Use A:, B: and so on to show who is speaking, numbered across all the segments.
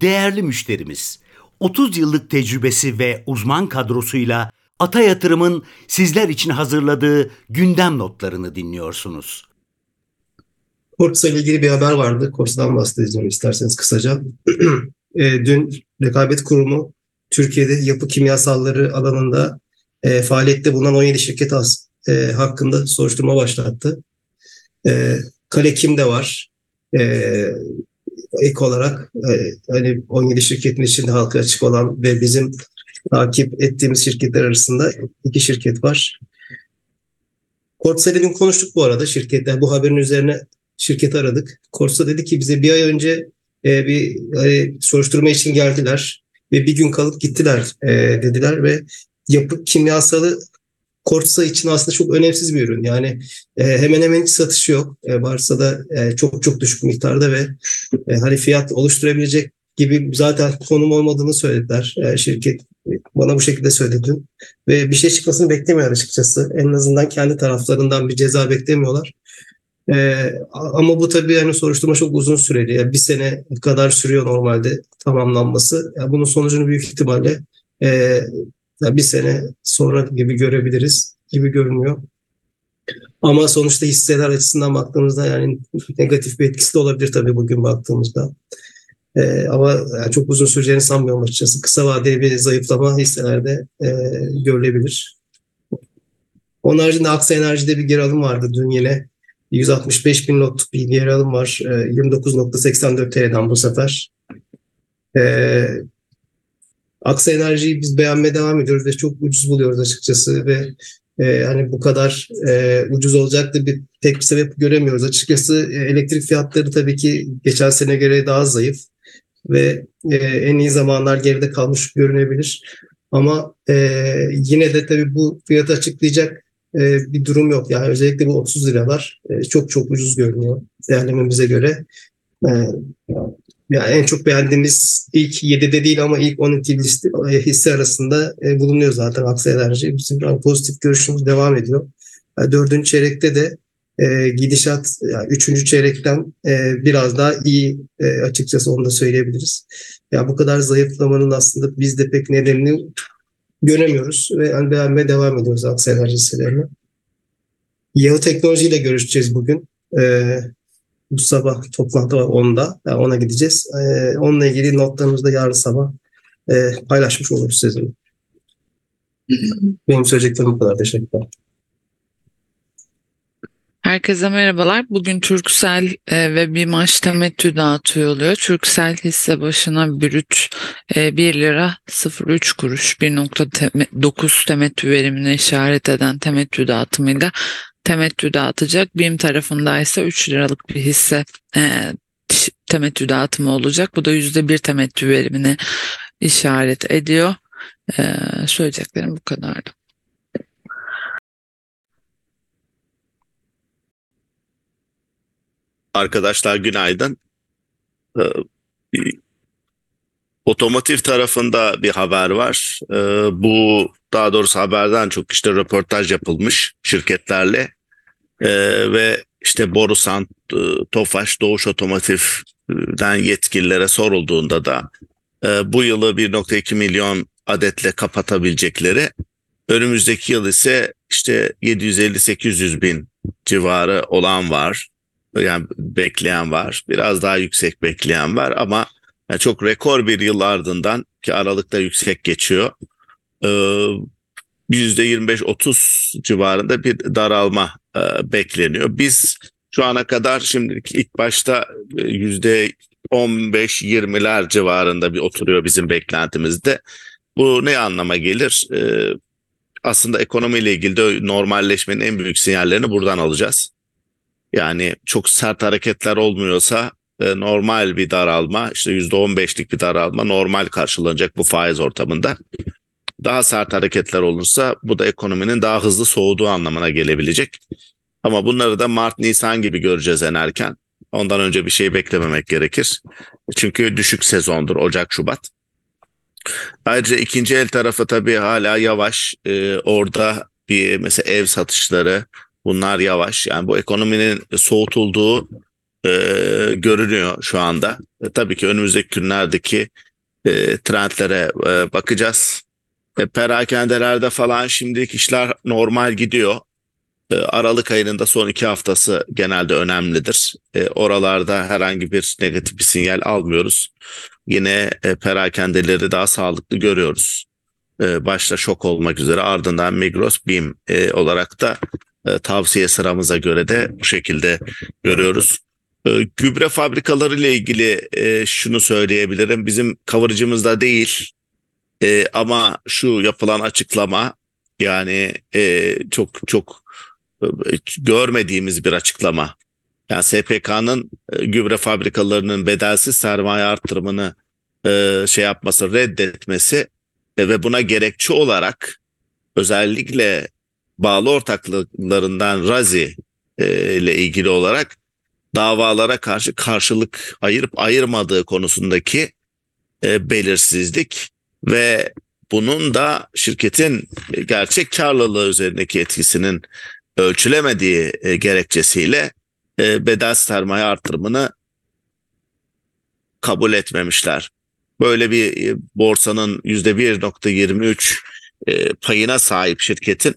A: Değerli müşterimiz, 30 yıllık tecrübesi ve uzman kadrosuyla Ata Yatırım'ın sizler için hazırladığı gündem notlarını dinliyorsunuz.
B: Korsa ile ilgili bir haber vardı. Korsa'dan bahsedeceğim isterseniz kısaca. e, dün Rekabet Kurumu Türkiye'de yapı kimyasalları alanında e, faaliyette bulunan 17 şirket az, e, hakkında soruşturma başlattı. E, Kale Kim'de var. E, ek olarak e, hani 17 şirketin içinde halka açık olan ve bizim takip ettiğimiz şirketler arasında iki şirket var. Kortsa dün konuştuk bu arada şirketler. Bu haberin üzerine şirketi aradık. Korsa dedi ki bize bir ay önce e, bir hani, soruşturma için geldiler ve bir gün kalıp gittiler e, dediler ve yapı kimyasalı Korsa için aslında çok önemsiz bir ürün. Yani e, hemen hemen hiç satışı yok. E, varsa da e, çok çok düşük miktarda ve e, hani fiyat oluşturabilecek gibi zaten konum olmadığını söylediler. E, şirket bana bu şekilde söyledi ve bir şey çıkmasını beklemiyor açıkçası. En azından kendi taraflarından bir ceza beklemiyorlar. Ee, ama bu tabii yani soruşturma çok uzun süreli. Yani bir sene kadar sürüyor normalde tamamlanması. Yani bunun sonucunu büyük ihtimalle e, bir sene sonra gibi görebiliriz gibi görünüyor. Ama sonuçta hisseler açısından baktığımızda yani negatif bir etkisi de olabilir tabii bugün baktığımızda. Ee, ama yani çok uzun süreceğini sanmıyorum açıkçası. Kısa vadeli bir zayıflama hisselerde e, görülebilir. Onun haricinde Aksa Enerji'de bir geri alım vardı dün yine. 165 bin lot bir geri alım var. E, 29.84 TL'den bu sefer. E, Aksa Enerji'yi biz beğenmeye devam ediyoruz ve çok ucuz buluyoruz açıkçası ve e, hani bu kadar e, ucuz olacak da bir tek bir sebep göremiyoruz. Açıkçası e, elektrik fiyatları tabii ki geçen sene göre daha zayıf ve e, en iyi zamanlar geride kalmış görünebilir. Ama e, yine de tabii bu fiyatı açıklayacak e, bir durum yok. Yani özellikle bu 30 liralar e, çok çok ucuz görünüyor değerlememize göre. E, yani en çok beğendiğimiz ilk 7'de değil ama ilk 12 liste e, hisse arasında e, bulunuyor zaten Aksa Enerji. Bizim pozitif görüşümüz devam ediyor. Yani dördüncü çeyrekte de e, gidişat yani üçüncü çeyrekten e, biraz daha iyi e, açıkçası onu da söyleyebiliriz. Ya bu kadar zayıflamanın aslında biz de pek nedenini göremiyoruz ve yani beğenmeye devam ediyoruz Aksa Enerji hisselerini. Yahoo Teknoloji ile görüşeceğiz bugün. E, bu sabah toplantı var 10'da. Yani ona gideceğiz. E, onunla ilgili notlarımızı da yarın sabah e, paylaşmış oluruz sizinle. Benim söyleyeceklerim bu kadar. Teşekkürler.
C: Herkese merhabalar. Bugün Türksel e, ve BİMAŞ temettü dağıtıyor oluyor. Türksel hisse başına brüt e, 1 lira 03 kuruş 1.9 temettü verimine işaret eden temettü dağıtımıyla temettü dağıtacak. BİM tarafında ise 3 liralık bir hisse e, temettü dağıtımı olacak. Bu da %1 temettü verimine işaret ediyor. E, söyleyeceklerim bu kadardı.
D: Arkadaşlar günaydın. Ee, otomotiv tarafında bir haber var. Ee, bu daha doğrusu haberden çok işte röportaj yapılmış şirketlerle ee, ve işte Borusan, e, Tofaş, Doğuş Otomotiv'den yetkililere sorulduğunda da e, bu yılı 1.2 milyon adetle kapatabilecekleri önümüzdeki yıl ise işte 750-800 bin civarı olan var yani bekleyen var. Biraz daha yüksek bekleyen var ama yani çok rekor bir yıl ardından ki Aralık'ta yüksek geçiyor. Ee, %25-30 civarında bir daralma e, bekleniyor. Biz şu ana kadar şimdi ilk başta %15-20'ler civarında bir oturuyor bizim beklentimizde. Bu ne anlama gelir? Ee, aslında ekonomiyle ilgili de normalleşmenin en büyük sinyallerini buradan alacağız. Yani çok sert hareketler olmuyorsa e, normal bir daralma işte %15'lik bir daralma normal karşılanacak bu faiz ortamında. Daha sert hareketler olursa bu da ekonominin daha hızlı soğuduğu anlamına gelebilecek. Ama bunları da Mart, Nisan gibi göreceğiz en erken. Ondan önce bir şey beklememek gerekir. Çünkü düşük sezondur Ocak, Şubat. Ayrıca ikinci el tarafı tabii hala yavaş. Ee, orada bir mesela ev satışları, Bunlar yavaş. Yani bu ekonominin soğutulduğu e, görünüyor şu anda. E, tabii ki önümüzdeki günlerdeki e, trendlere e, bakacağız. E, perakendelerde falan şimdilik işler normal gidiyor. E, Aralık ayının da son iki haftası genelde önemlidir. E, oralarda herhangi bir negatif bir sinyal almıyoruz. Yine e, perakendeleri daha sağlıklı görüyoruz. E, başta şok olmak üzere ardından Migros, BİM e, olarak da e, tavsiye sıramıza göre de bu şekilde görüyoruz. E, gübre fabrikaları ile ilgili e, şunu söyleyebilirim. Bizim kavurucumuzda değil e, ama şu yapılan açıklama yani e, çok çok e, görmediğimiz bir açıklama. Yani SPK'nın e, gübre fabrikalarının bedelsiz sermaye artırımını e, şey yapması, reddetmesi e, ve buna gerekçe olarak özellikle bağlı ortaklıklarından Razi e, ile ilgili olarak davalara karşı karşılık ayırıp ayırmadığı konusundaki e, belirsizlik ve bunun da şirketin gerçek karlılığı üzerindeki etkisinin ölçülemediği e, gerekçesiyle e, bedel sermaye artırımını kabul etmemişler. Böyle bir e, borsanın %1.23 e, payına sahip şirketin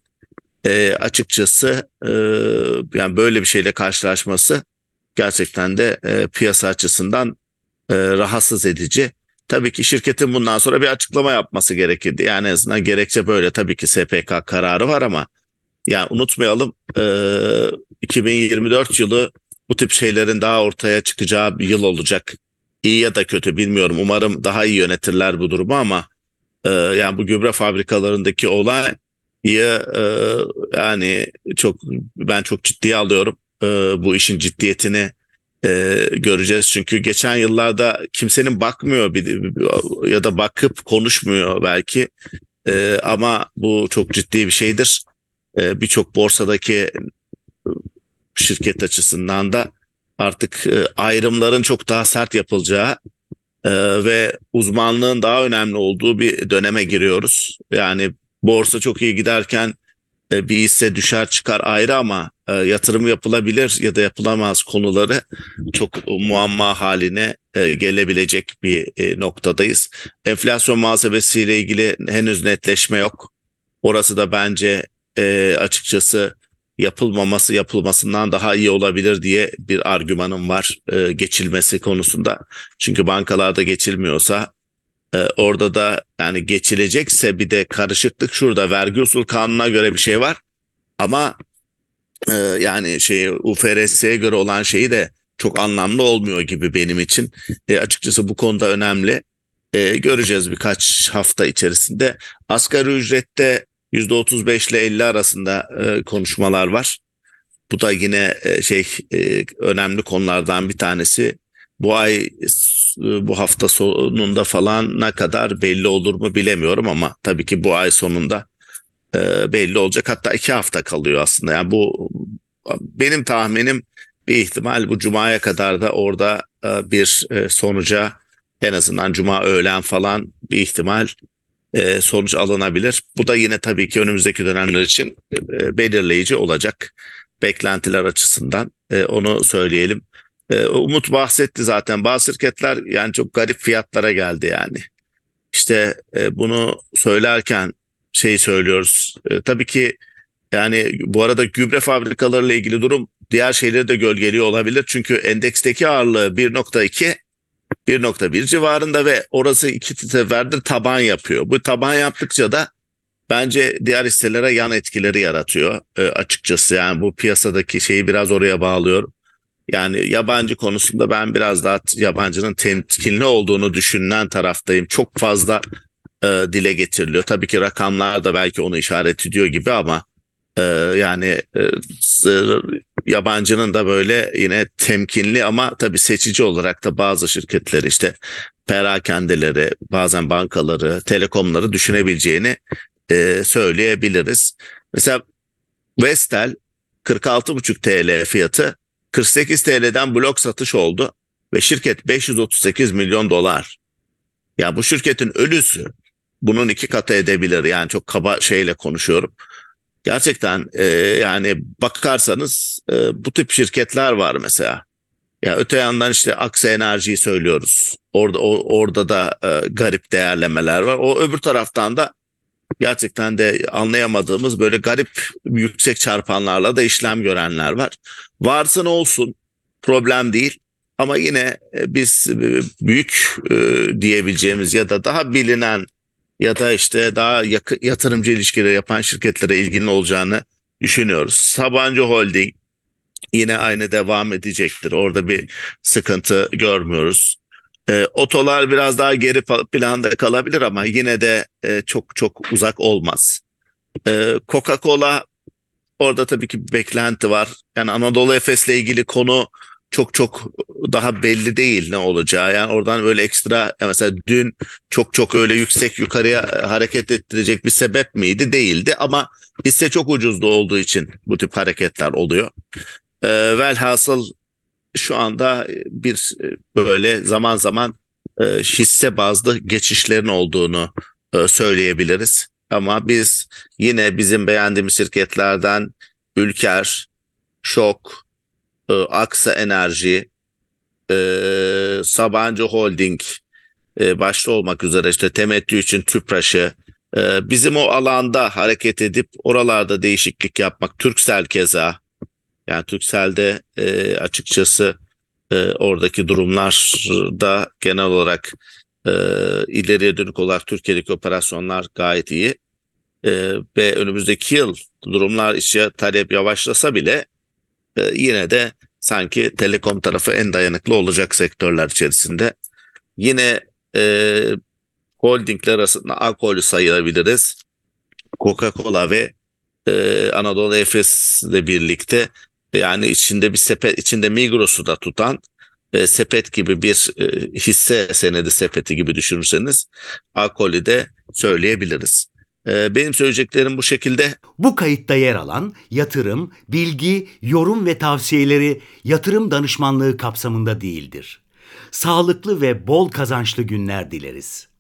D: açıkçası yani böyle bir şeyle karşılaşması gerçekten de piyasa açısından rahatsız edici. Tabii ki şirketin bundan sonra bir açıklama yapması gerekirdi. Yani en azından gerekçe böyle tabii ki SPK kararı var ama yani unutmayalım e, 2024 yılı bu tip şeylerin daha ortaya çıkacağı bir yıl olacak. İyi ya da kötü bilmiyorum. Umarım daha iyi yönetirler bu durumu ama e, yani bu gübre fabrikalarındaki olay e, yani çok ben çok ciddiye alıyorum. E, bu işin ciddiyetini e, göreceğiz. Çünkü geçen yıllarda kimsenin bakmıyor bir, ya da bakıp konuşmuyor belki. E, ama bu çok ciddi bir şeydir. E, Birçok borsadaki şirket açısından da artık e, ayrımların çok daha sert yapılacağı e, ve uzmanlığın daha önemli olduğu bir döneme giriyoruz. Yani borsa çok iyi giderken e, bir hisse düşer çıkar ayrı ama e, yatırım yapılabilir ya da yapılamaz konuları çok muamma haline e, gelebilecek bir e, noktadayız. Enflasyon muhasebesiyle ilgili henüz netleşme yok. Orası da bence e, açıkçası yapılmaması yapılmasından daha iyi olabilir diye bir argümanım var e, geçilmesi konusunda. Çünkü bankalarda geçilmiyorsa e, orada da yani geçilecekse bir de karışıklık şurada vergi usul kanununa göre bir şey var. Ama e, yani şey UFRS'ye göre olan şeyi de çok anlamlı olmuyor gibi benim için. E, açıkçası bu konuda önemli. E, göreceğiz birkaç hafta içerisinde. Asgari ücrette %35 ile 50 arasında e, konuşmalar var. Bu da yine e, şey e, önemli konulardan bir tanesi. Bu ay e, bu hafta sonunda falan ne kadar belli olur mu bilemiyorum ama tabii ki bu ay sonunda e, belli olacak. Hatta iki hafta kalıyor aslında. Yani bu benim tahminim bir ihtimal bu cumaya kadar da orada e, bir e, sonuca en azından cuma öğlen falan bir ihtimal e, sonuç alınabilir. Bu da yine tabii ki önümüzdeki dönemler için e, belirleyici olacak beklentiler açısından e, onu söyleyelim. E, Umut bahsetti zaten bazı şirketler yani çok garip fiyatlara geldi yani. İşte e, bunu söylerken şey söylüyoruz. E, tabii ki yani bu arada gübre fabrikalarıyla ilgili durum diğer şeyleri de gölgeliyor olabilir. Çünkü endeksteki ağırlığı 1.2 1.1 civarında ve orası iki seferdir taban yapıyor. Bu taban yaptıkça da bence diğer hisselere yan etkileri yaratıyor e, açıkçası. Yani bu piyasadaki şeyi biraz oraya bağlıyor. Yani yabancı konusunda ben biraz daha yabancının temkinli olduğunu düşünen taraftayım. Çok fazla e, dile getiriliyor. Tabii ki rakamlar da belki onu işaret ediyor gibi ama e, yani e, yabancının da böyle yine temkinli ama tabii seçici olarak da bazı şirketleri işte perakendeleri, bazen bankaları, telekomları düşünebileceğini e, söyleyebiliriz. Mesela Vestel 46,5 TL fiyatı 48 TL'den blok satış oldu ve şirket 538 milyon dolar. Ya bu şirketin ölüsü bunun iki katı edebilir. Yani çok kaba şeyle konuşuyorum. Gerçekten e, yani bakarsanız e, bu tip şirketler var mesela. Ya öte yandan işte Aksa Enerji'yi söylüyoruz. Orada o, orada da e, garip değerlemeler var. O öbür taraftan da gerçekten de anlayamadığımız böyle garip yüksek çarpanlarla da işlem görenler var. Varsın olsun problem değil. Ama yine e, biz e, büyük e, diyebileceğimiz ya da daha bilinen ya da işte daha yatırımcı ilişkileri yapan şirketlere ilgili olacağını düşünüyoruz. Sabancı Holding yine aynı devam edecektir. Orada bir sıkıntı görmüyoruz. E, otolar biraz daha geri planda kalabilir ama yine de e, çok çok uzak olmaz. E, Coca-Cola orada tabii ki bir beklenti var. Yani Anadolu Efes'le ilgili konu çok çok daha belli değil ne olacağı. Yani oradan böyle ekstra mesela dün çok çok öyle yüksek yukarıya hareket ettirecek bir sebep miydi? Değildi ama hisse çok ucuzdu olduğu için bu tip hareketler oluyor. Ee, velhasıl şu anda bir böyle zaman zaman e, hisse bazlı geçişlerin olduğunu e, söyleyebiliriz. Ama biz yine bizim beğendiğimiz şirketlerden Ülker, Şok, e, Aksa Enerji, e, Sabancı Holding e, başta olmak üzere işte temettü için Tüpraş'ı e, bizim o alanda hareket edip oralarda değişiklik yapmak Türksel keza yani Türksel'de e, açıkçası e, oradaki durumlarda genel olarak e, ileriye dönük olarak Türkiye'deki operasyonlar gayet iyi. E, ve önümüzdeki yıl durumlar işe talep yavaşlasa bile yine de sanki telekom tarafı en dayanıklı olacak sektörler içerisinde. Yine e, holdingler arasında alkolü sayılabiliriz. Coca-Cola ve e, Anadolu Efes ile birlikte yani içinde bir sepet içinde Migros'u da tutan e, sepet gibi bir e, hisse senedi sepeti gibi düşünürseniz alkolü de söyleyebiliriz. E, benim söyleyeceklerim bu şekilde.
A: Bu kayıtta yer alan yatırım, bilgi, yorum ve tavsiyeleri yatırım danışmanlığı kapsamında değildir. Sağlıklı ve bol kazançlı günler dileriz.